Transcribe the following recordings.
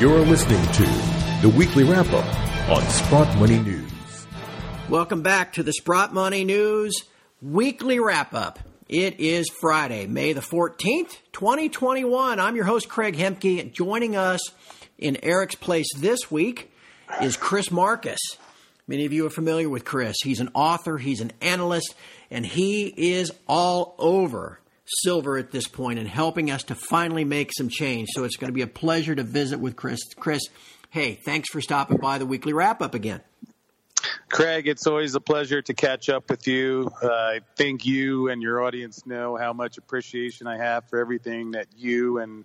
You're listening to the weekly wrap up on Sprott Money News. Welcome back to the Sprott Money News weekly wrap up. It is Friday, May the 14th, 2021. I'm your host, Craig Hemke. and Joining us in Eric's place this week is Chris Marcus. Many of you are familiar with Chris. He's an author, he's an analyst, and he is all over silver at this point and helping us to finally make some change. So it's going to be a pleasure to visit with Chris. Chris, hey, thanks for stopping by the weekly wrap up again. Craig, it's always a pleasure to catch up with you. Uh, I think you and your audience know how much appreciation I have for everything that you and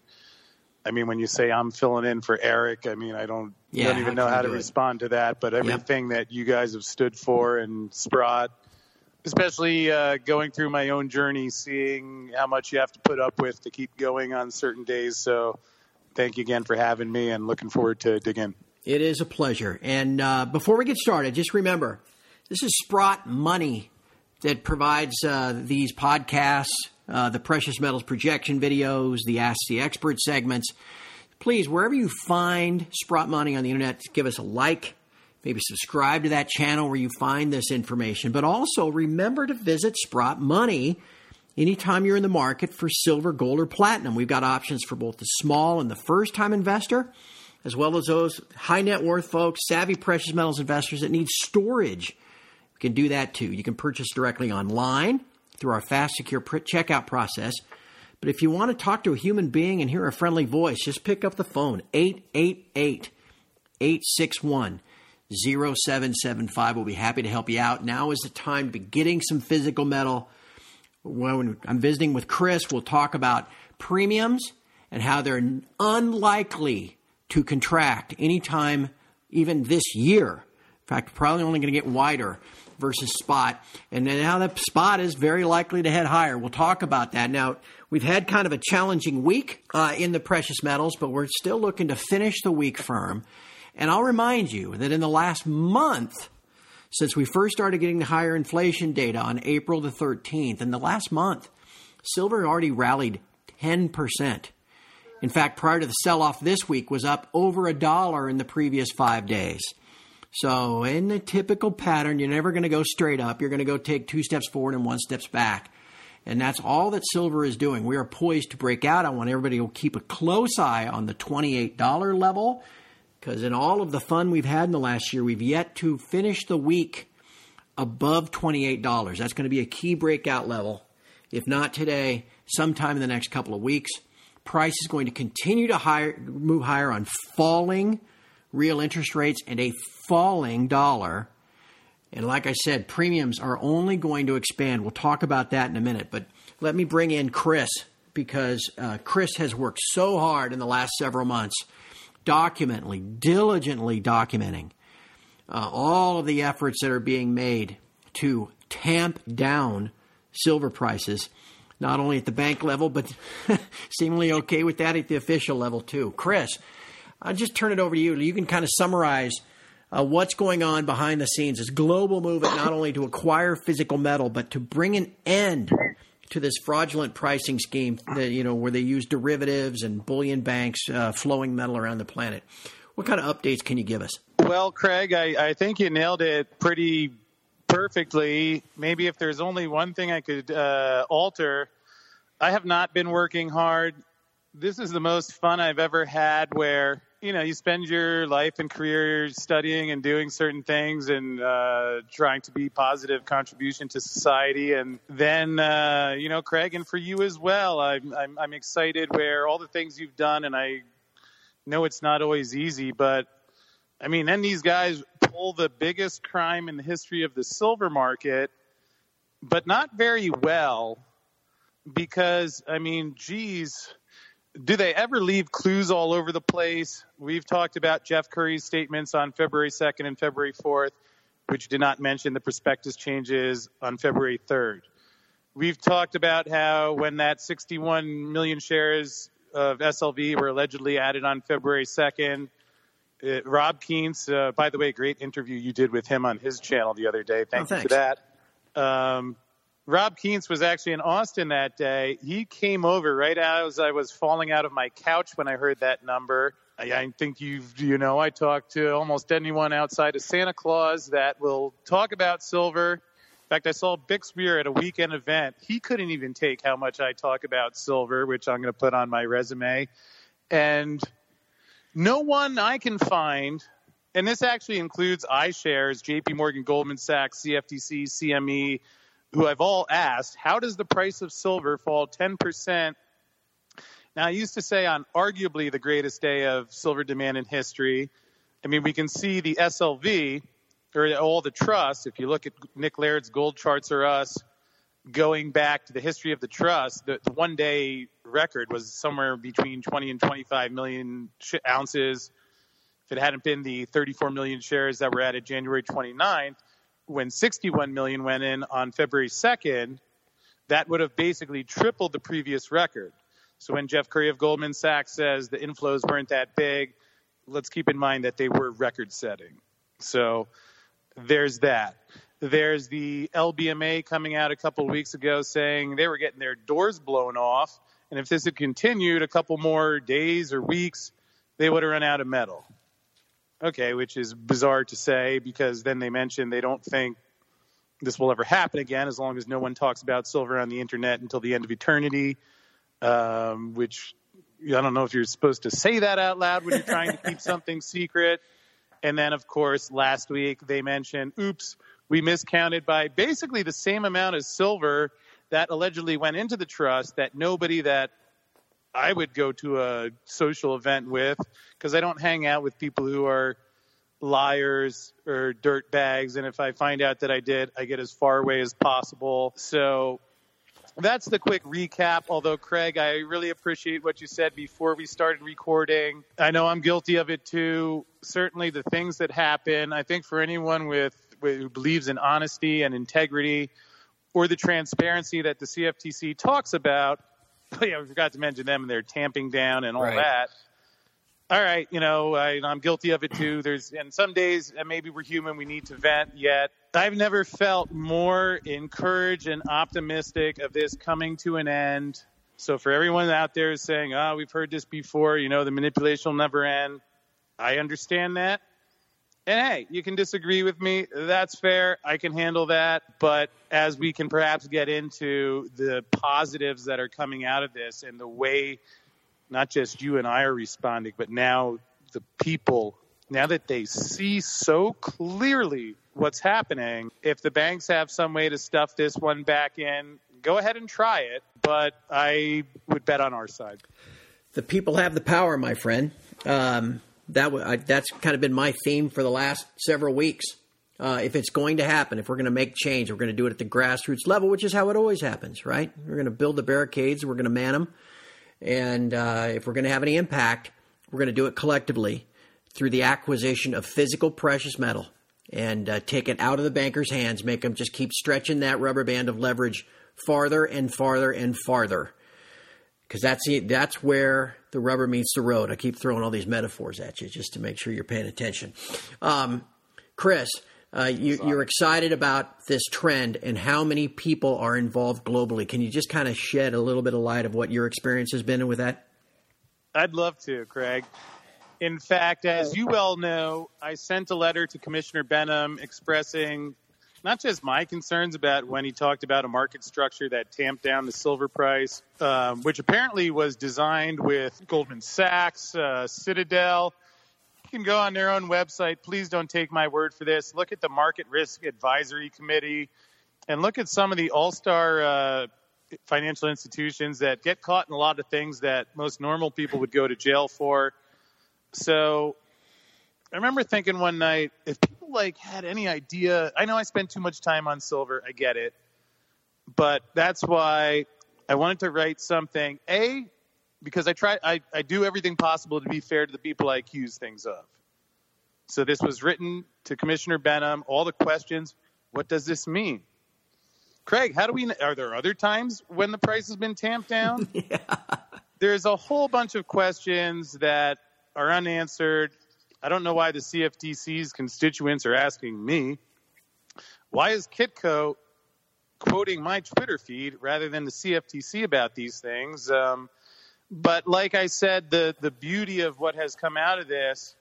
I mean, when you say I'm filling in for Eric, I mean, I don't, yeah, don't even know how to respond to that, but everything yep. that you guys have stood for and Sprott, especially uh, going through my own journey, seeing how much you have to put up with to keep going on certain days. So thank you again for having me and looking forward to digging. It is a pleasure. And uh, before we get started, just remember this is Sprott Money that provides uh, these podcasts, uh, the precious metals projection videos, the Ask the Expert segments. Please, wherever you find Sprott Money on the internet, give us a like. Maybe subscribe to that channel where you find this information. But also remember to visit Sprott Money anytime you're in the market for silver, gold, or platinum. We've got options for both the small and the first time investor as well as those high net worth folks, savvy precious metals investors that need storage. You can do that too. You can purchase directly online through our fast, secure checkout process. But if you want to talk to a human being and hear a friendly voice, just pick up the phone 888 861 0775. We'll be happy to help you out. Now is the time to be getting some physical metal. When I'm visiting with Chris, we'll talk about premiums and how they're unlikely to contract anytime, even this year. In fact, probably only going to get wider versus spot. And then how that spot is very likely to head higher. We'll talk about that. Now, we've had kind of a challenging week uh, in the precious metals, but we're still looking to finish the week firm. And I'll remind you that in the last month, since we first started getting the higher inflation data on April the 13th, in the last month, silver already rallied 10%. In fact, prior to the sell off this week was up over a dollar in the previous five days. So, in the typical pattern, you're never going to go straight up. You're going to go take two steps forward and one steps back. And that's all that silver is doing. We are poised to break out. I want everybody to keep a close eye on the $28 level because in all of the fun we've had in the last year, we've yet to finish the week above $28. That's going to be a key breakout level. If not today, sometime in the next couple of weeks price is going to continue to higher, move higher on falling real interest rates and a falling dollar. And like I said, premiums are only going to expand. We'll talk about that in a minute. But let me bring in Chris because uh, Chris has worked so hard in the last several months, documentally, diligently documenting uh, all of the efforts that are being made to tamp down silver prices not only at the bank level, but seemingly okay with that at the official level too. Chris, I'll just turn it over to you. You can kind of summarize uh, what's going on behind the scenes. This global movement not only to acquire physical metal, but to bring an end to this fraudulent pricing scheme that you know where they use derivatives and bullion banks uh, flowing metal around the planet. What kind of updates can you give us? Well, Craig, I, I think you nailed it pretty perfectly. Maybe if there's only one thing I could uh, alter, I have not been working hard. This is the most fun I've ever had where, you know, you spend your life and career studying and doing certain things and uh, trying to be positive contribution to society. And then, uh, you know, Craig, and for you as well, I'm, I'm, I'm excited where all the things you've done, and I know it's not always easy, but I mean, then these guys pull the biggest crime in the history of the silver market, but not very well because, I mean, geez, do they ever leave clues all over the place? We've talked about Jeff Currie's statements on February 2nd and February 4th, which did not mention the prospectus changes on February 3rd. We've talked about how when that 61 million shares of SLV were allegedly added on February 2nd, uh, Rob Kientz, uh, by the way, great interview you did with him on his channel the other day. Thank oh, you for that. Um, Rob Kientz was actually in Austin that day. He came over right as I was falling out of my couch when I heard that number. I, I think you've, you know, I talked to almost anyone outside of Santa Claus that will talk about silver. In fact, I saw Bixby at a weekend event. He couldn't even take how much I talk about silver, which I'm going to put on my resume. And no one I can find, and this actually includes iShares, JP Morgan, Goldman Sachs, CFTC, CME, who I've all asked, how does the price of silver fall 10%? Now, I used to say on arguably the greatest day of silver demand in history. I mean, we can see the SLV or all the trusts. If you look at Nick Laird's Gold Charts R Us, going back to the history of the trust, the, the one day record was somewhere between 20 and 25 million sh- ounces. If it hadn't been the 34 million shares that were added January 29th, when 61 million went in on February 2nd, that would have basically tripled the previous record. So when Jeff Currie of Goldman Sachs says the inflows weren't that big, let's keep in mind that they were record setting. So there's that. There's the LBMA coming out a couple of weeks ago saying they were getting their doors blown off. And if this had continued a couple more days or weeks, they would have run out of metal. Okay, which is bizarre to say because then they mentioned they don't think this will ever happen again as long as no one talks about silver on the internet until the end of eternity, um, which I don't know if you're supposed to say that out loud when you're trying to keep something secret. And then, of course, last week they mentioned, oops, we miscounted by basically the same amount as silver that allegedly went into the trust that nobody that I would go to a social event with because I don't hang out with people who are liars or dirt bags. And if I find out that I did, I get as far away as possible. So that's the quick recap. Although, Craig, I really appreciate what you said before we started recording. I know I'm guilty of it too. Certainly, the things that happen, I think for anyone with who believes in honesty and integrity or the transparency that the CFTC talks about, Oh, yeah, we forgot to mention them and they're tamping down and all Right. that. All right, you know, I, I'm guilty of it too. There's, and some days maybe we're human, we need to vent. Yet I've never felt more encouraged and optimistic of this coming to an end. So for everyone out there saying, "Oh, we've heard this before," you know, the manipulation will never end. I understand that. And hey, you can disagree with me. That's fair. I can handle that. But as we can perhaps get into the positives that are coming out of this and the way not just you and I are responding, but now the people, now that they see so clearly what's happening, if the banks have some way to stuff this one back in, go ahead and try it. But I would bet on our side. The people have the power, my friend. Um, that w- I, that's kind of been my theme for the last several weeks. Uh, if it's going to happen, if we're going to make change, we're going to do it at the grassroots level, which is how it always happens, right? We're going to build the barricades, we're going to man them, and uh, if we're going to have any impact, we're going to do it collectively through the acquisition of physical precious metal and uh, take it out of the bankers' hands, make them just keep stretching that rubber band of leverage farther and farther and farther because that's the, that's where the rubber meets the road. I keep throwing all these metaphors at you just to make sure you're paying attention. Um, Chris, uh, you, you're excited about this trend and how many people are involved globally. Can you just kind of shed a little bit of light of what your experience has been with that? I'd love to, Craig. In fact, as you well know, I sent a letter to Commissioner Behnam expressing not just my concerns about when he talked about a market structure that tamped down the silver price, um, which apparently was designed with Goldman Sachs, uh, Citadel. You can go on their own website. Please don't take my word for this. Look at the Market Risk Advisory Committee and look at some of the all star uh, financial institutions that get caught in a lot of things that most normal people would go to jail for. So I remember thinking one night, if like had any idea, I know I spend too much time on silver, I get it, but that's why I wanted to write something. A, because I try, I, I do everything possible to be fair to the people I accuse things of. So this was written to Commissioner Behnam. All the questions. What does this mean? Craig, how do we? Are there other times when the price has been tamped down? yeah. There's a whole bunch of questions that are unanswered. I don't know why the CFTC's constituents are asking me. Why is Kitco quoting my Twitter feed rather than the CFTC about these things. Um, but like I said, the the beauty of what has come out of this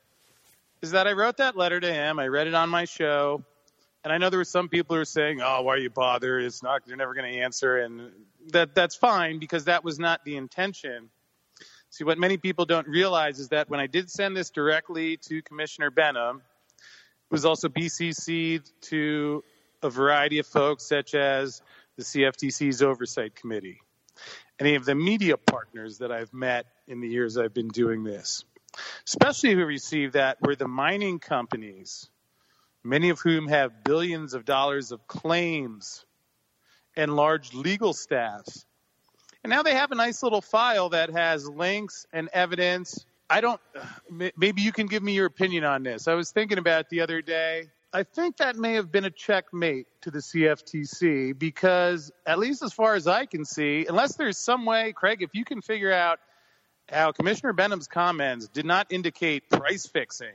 is that I wrote that letter to him. I read it on my show, and I know there were some people who are saying, "Oh, why are you bothered? It's not. They're never going to answer," and that that's fine because that was not the intention. See, what many people don't realize is that when I did send this directly to Commissioner Behnam, it was also BCC'd to a variety of folks, such as the CFTC's Oversight Committee, any of the media partners that I've met in the years I've been doing this. Especially who received that were the mining companies, many of whom have billions of dollars of claims and large legal staffs and now they have a nice little file that has links and evidence. I don't, maybe you can give me your opinion on this. I was thinking about it the other day. I think that may have been a checkmate to the CFTC because, at least as far as I can see, unless there's some way, Craig, if you can figure out how Commissioner Behnam's comments did not indicate price fixing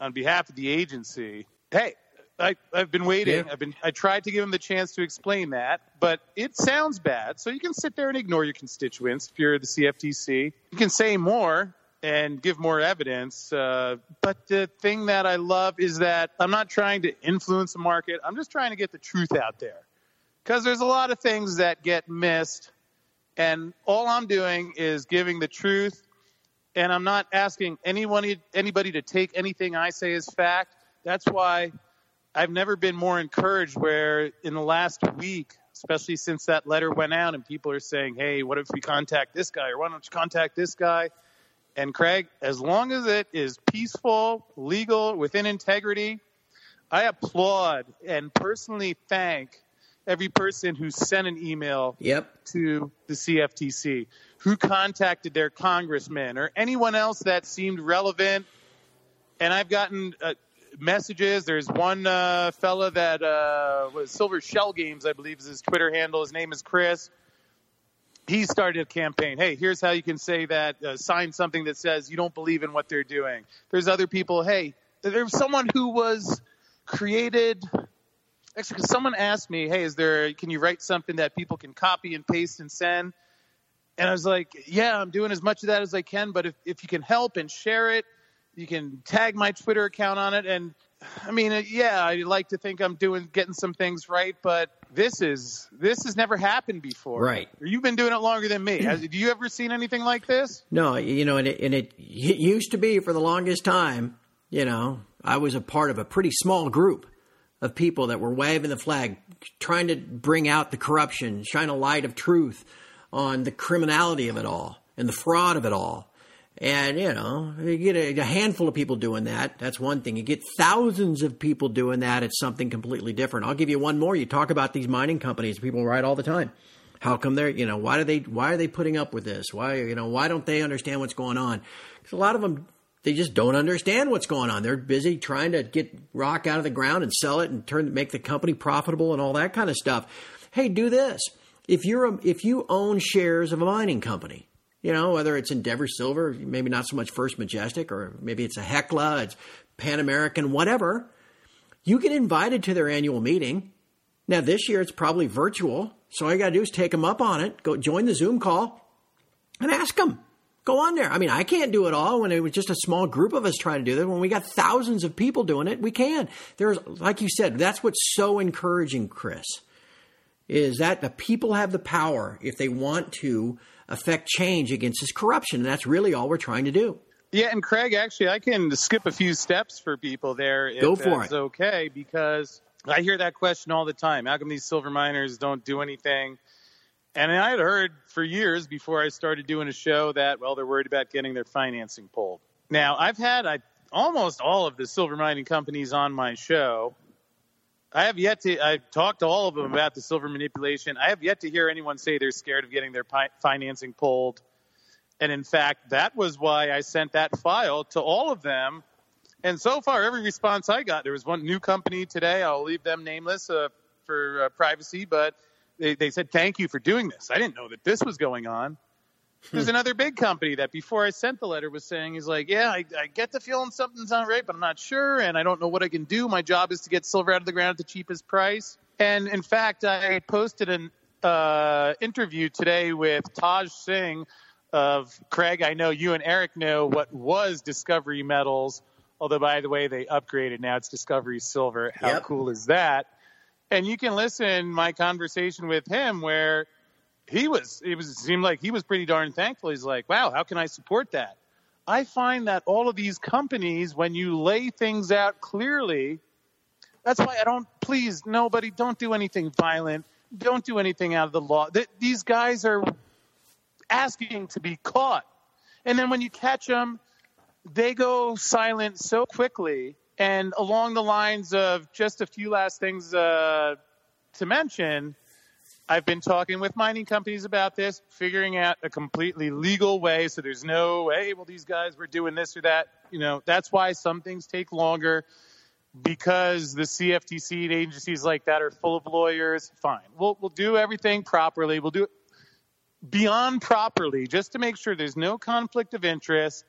on behalf of the agency, hey, I, have been waiting. Yeah. I've been. I tried to give him the chance to explain that, but it sounds bad. So you can sit there and ignore your constituents if you're the CFTC. You can say more and give more evidence. Uh, but the thing that I love is that I'm not trying to influence the market. I'm just trying to get the truth out there because there's a lot of things that get missed, and all I'm doing is giving the truth. And I'm not asking anyone, anybody to take anything I say as fact. That's why I've never been more encouraged where in the last week, especially since that letter went out and people are saying, hey, what if we contact this guy or why don't you contact this guy? And Craig, as long as it is peaceful, legal, within integrity, I applaud and personally thank every person who sent an email yep. to the CFTC, who contacted their congressman or anyone else that seemed relevant. And I've gotten uh, messages. There's one uh, fella that uh, was Silver Shell Games, I believe, is his Twitter handle. His name is Chris. He started a campaign. Hey, here's how you can say that. Uh, sign something that says you don't believe in what they're doing. There's other people. Hey, there's someone who was created. Actually, because someone asked me, "Hey, is there? Can you write something that people can copy and paste and send?" And I was like, "Yeah, I'm doing as much of that as I can. But if if you can help and share it, you can tag my Twitter account on it. And I mean, uh, yeah, I like to think I'm doing getting some things right, but this is this has never happened before. Right. You've been doing it longer than me. Has, have you ever seen anything like this? No, you know, and it, and it used to be for the longest time. You know, I was a part of a pretty small group of people that were waving the flag, trying to bring out the corruption, shine a light of truth on the criminality of it all and the fraud of it all. And, you know, you get a, a, handful of people doing that. That's one thing. You get thousands of people doing that. It's something completely different. I'll give you one more. You talk about these mining companies. People write all the time. How come they're, you know, why do they, why are they putting up with this? Why, you know, why don't they understand what's going on? Because a lot of them, they just don't understand what's going on. They're busy trying to get rock out of the ground and sell it and turn, make the company profitable and all that kind of stuff. Hey, do this. If you're a, if you own shares of a mining company, you know, whether it's Endeavour Silver, maybe not so much First Majestic, or maybe it's a Hecla, it's Pan American, whatever. You get invited to their annual meeting. Now, this year it's probably virtual, so all you got to do is take them up on it, go join the Zoom call, and ask them. Go on there. I mean, I can't do it all when it was just a small group of us trying to do this. When we got thousands of people doing it, we can. There's, like you said, that's what's so encouraging, Chris, is that the people have the power if they want to affect change against this corruption. And that's really all we're trying to do. Yeah, and Craig, actually, I can skip a few steps for people there. If Go for it. Okay, because I hear that question all the time. How come these silver miners don't do anything? And I had heard for years before I started doing a show that, well, they're worried about getting their financing pulled. Now, I've had I, almost all of the silver mining companies on my show, I have yet to. I've talked to all of them about the silver manipulation. I have yet to hear anyone say they're scared of getting their pi- financing pulled. And in fact, that was why I sent that file to all of them. And so far, every response I got, there was one new company today. I'll leave them nameless uh, for uh, privacy, but they, they said, thank you for doing this. I didn't know that this was going on. There's another big company that before I sent the letter was saying, he's like, yeah, I, I get the feeling something's not right, but I'm not sure, and I don't know what I can do. My job is to get silver out of the ground at the cheapest price. And in fact, I posted an uh, interview today with Taj Singh of Craig. I know you and Eric know what was Discovery Metals, although by the way they upgraded now it's Discovery Silver. How Yep. cool is that? And you can listen my conversation with him where he was it was it seemed like he was pretty darn thankful. He's like, "Wow, how can I support that?" I find that all of these companies when you lay things out clearly, that's why I don't please nobody don't do anything violent. Don't do anything out of the law. Th- These guys are asking to be caught. And then when you catch them, they go silent so quickly. And along the lines of just a few last things uh, to mention, I've been talking with mining companies about this, figuring out a completely legal way so there's no, hey, well, these guys were doing this or that. You know, that's why some things take longer because the CFTC and agencies like that are full of lawyers. Fine. We'll, we'll do everything properly. We'll do it beyond properly just to make sure there's no conflict of interest.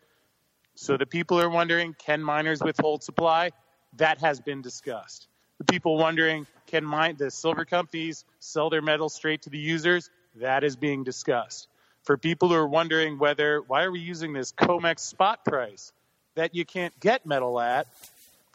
So the people are wondering, can miners withhold supply? That has been discussed. The people wondering, can mine, the silver companies sell their metal straight to the users? That is being discussed. For people who are wondering whether, why are we using this COMEX spot price that you can't get metal at?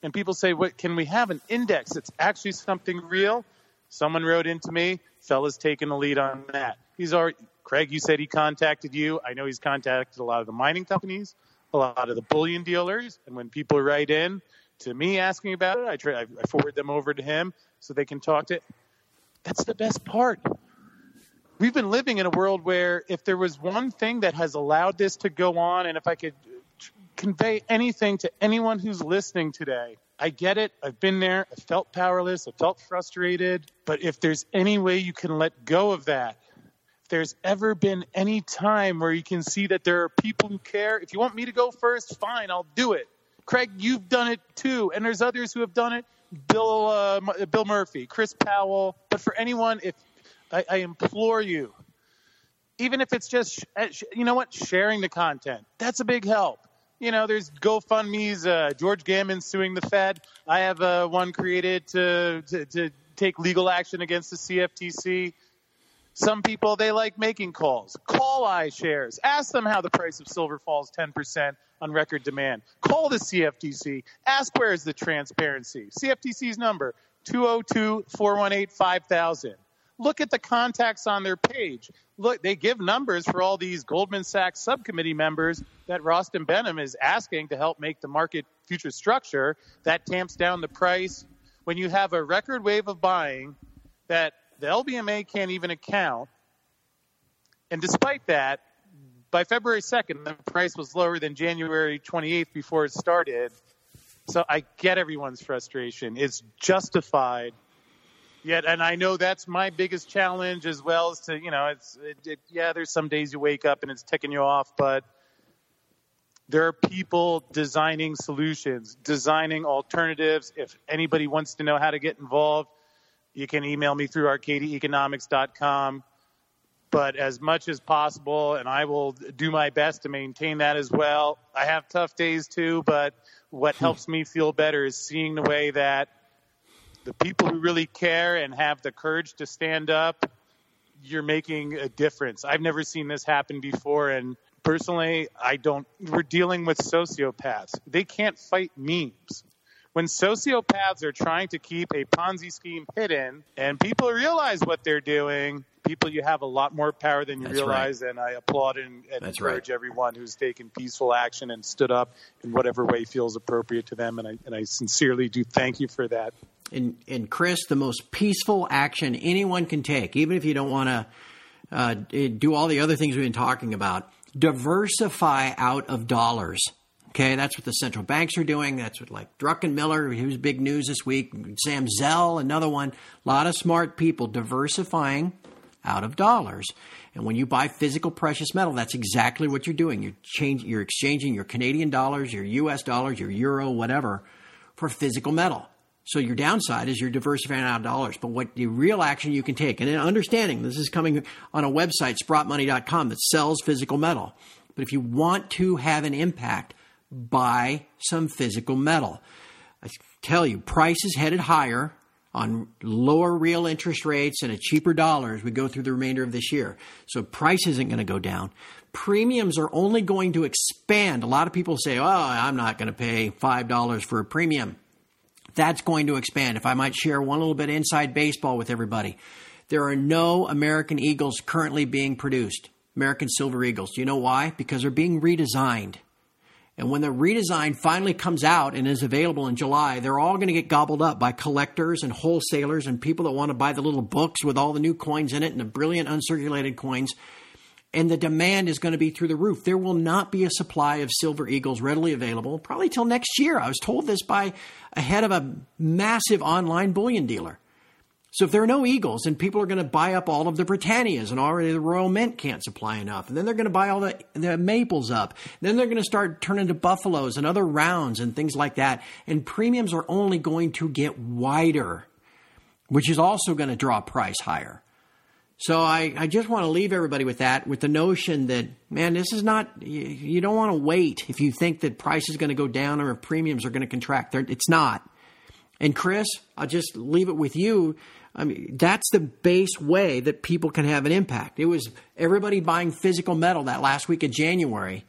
And people say, what, can we have an index that's actually something real? Someone wrote into me, fella's taking the lead on that. He's already, Craig, you said he contacted you. I know he's contacted a lot of the mining companies, a lot of the bullion dealers. And when people write in to me asking about it, I, try, I forward them over to him so they can talk to. That's the best part. We've been living in a world where if there was one thing that has allowed this to go on, and if I could convey anything to anyone who's listening today, I get it. I've been there. I felt powerless. I felt frustrated. But if there's any way you can let go of that, if there's ever been any time where you can see that there are people who care, if you want me to go first, fine, I'll do it. Craig, you've done it too, and there's others who have done it. Bill, uh, Bill Murphy, Chris Powell. But for anyone, if I, I implore you, even if it's just, uh, you know what, sharing the content, that's a big help. You know, there's GoFundMe's, uh, George Gammon suing the Fed. I have uh, one created to, to, to take legal action against the CFTC. Some people, they like making calls. Call iShares. Ask them how the price of silver falls 10% on record demand. Call the CFTC. Ask where is the transparency. CFTC's number, 202-418-5000. Look at the contacts on their page. Look, they give numbers for all these Goldman Sachs subcommittee members that Rostin Behnam is asking to help make the market future structure. That tamps down the price. When you have a record wave of buying that the LBMA can't even account, and despite that, by February 2nd, the price was lower than January 28th before it started. So I get everyone's frustration. It's justified. Yet, and I know that's my biggest challenge as well as to, you know, it's, it, it, yeah, there's some days you wake up and it's ticking you off, but there are people designing solutions, designing alternatives. If anybody wants to know how to get involved, you can email me through arcadiaeconomics.com. But as much as possible, and I will do my best to maintain that as well. I have tough days too, but what hmm. helps me feel better is seeing the way that the people who really care and have the courage to stand up, you're making a difference. I've never seen this happen before, and personally, I don't. We're dealing with sociopaths. They can't fight memes. When sociopaths are trying to keep a Ponzi scheme hidden and people realize what they're doing, people, you have a lot more power than you That's realize. And I applaud and, and encourage right. everyone who's taken peaceful action and stood up in whatever way feels appropriate to them. And I, and I sincerely do thank you for that. And, and Chris, the most peaceful action anyone can take, even if you don't want to uh, do all the other things we've been talking about, diversify out of dollars. Okay, that's what the central banks are doing. That's what like Druckenmiller, who's big news this week. Sam Zell, another one. A lot of smart people diversifying out of dollars. And when you buy physical precious metal, that's exactly what you're doing. You're change, you're exchanging your Canadian dollars, your U.S. dollars, your euro, whatever, for physical metal. So your downside is you're diversifying out of dollars. But what the real action you can take, and understanding this is coming on a website, sprottmoney.com, that sells physical metal. But if you want to have an impact, buy some physical metal. I tell you, price is headed higher. On lower real interest rates and a cheaper dollar as we go through the remainder of this year. So price isn't going to go down. Premiums are only going to expand. A lot of people say, oh, I'm not going to pay $5 for a premium. That's going to expand. If I might share one little bit inside baseball with everybody, there are no American Eagles currently being produced. American Silver Eagles. Do you know why? Because they're being redesigned. And when the redesign finally comes out and is available in July, they're all going to get gobbled up by collectors and wholesalers and people that want to buy the little books with all the new coins in it and the brilliant uncirculated coins. And the demand is going to be through the roof. There will not be a supply of Silver Eagles readily available probably till next year. I was told this by a head of a massive online bullion dealer. So if there are no Eagles, then people are going to buy up all of the Britannias, and already the Royal Mint can't supply enough. And then they're going to buy all the, the Maples up. Then they're going to start turning to Buffaloes and other rounds and things like that. And premiums are only going to get wider, which is also going to draw price higher. So I, I just want to leave everybody with that, with the notion that, man, this is not, you, you don't want to wait if you think that price is going to go down or if premiums are going to contract. They're, it's not. And Chris, I'll just leave it with you. I mean, that's the base way that people can have an impact. It was everybody buying physical metal that last week of January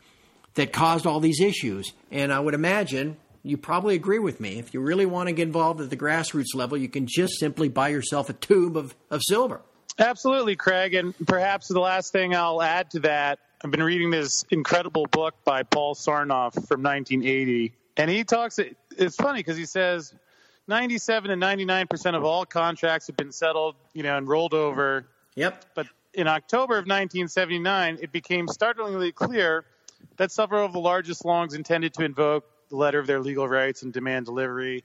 that caused all these issues. And I would imagine you probably agree with me. If you really want to get involved at the grassroots level, you can just simply buy yourself a tube of, of silver. Absolutely, Craig. And perhaps the last thing I'll add to that I've been reading this incredible book by Paul Sarnoff from 1980. And he talks, it's funny because he says, 97 and 99 percent of all contracts have been settled, you know, and rolled over. Yep. But in October of 1979, it became startlingly clear that several of the largest longs intended to invoke the letter of their legal rights and demand delivery.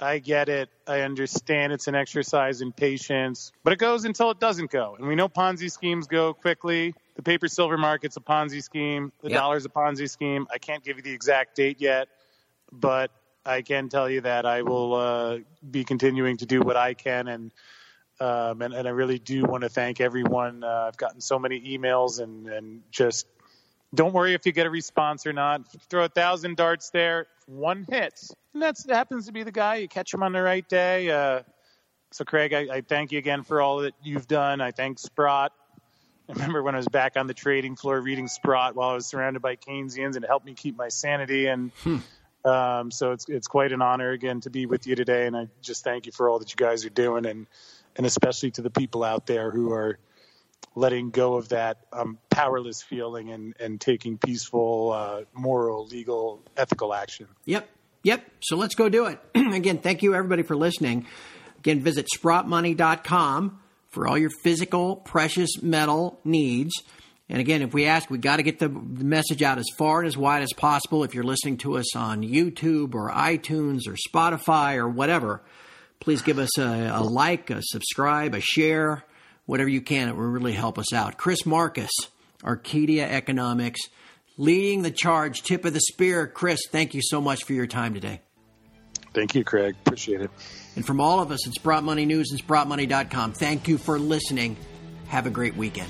I get it. I understand it's an exercise in patience, but it goes until it doesn't go. And we know Ponzi schemes go quickly. The paper silver market's a Ponzi scheme. The yep. dollar's a Ponzi scheme. I can't give you the exact date yet, but I can tell you that I will uh, be continuing to do what I can, and um, and, and, I really do want to thank everyone. Uh, I've gotten so many emails, and and just don't worry if you get a response or not. Throw a thousand darts there, one hits, and that happens to be the guy. You catch him on the right day. Uh, so, Craig, I, I thank you again for all that you've done. I thank Sprott. I remember when I was back on the trading floor reading Sprott while I was surrounded by Keynesians, and it helped me keep my sanity. And hmm. Um, so it's it's quite an honor again to be with you today, and I just thank you for all that you guys are doing, and and especially to the people out there who are letting go of that um, powerless feeling and and taking peaceful, uh, moral, legal, ethical action. Yep, yep. So let's go do it. again, thank you everybody for listening. Again, visit sprottmoney.com for all your physical precious metal needs. And again, if we ask, we got to get the message out as far and as wide as possible. If you're listening to us on YouTube or iTunes or Spotify or whatever, please give us a, a like, a subscribe, a share, whatever you can. It will really help us out. Chris Marcus, Arcadia Economics, leading the charge, tip of the spear. Chris, thank you so much for your time today. Thank you, Craig. Appreciate it. And from all of us at Sprott Money News and SprottMoney.com, thank you for listening. Have a great weekend.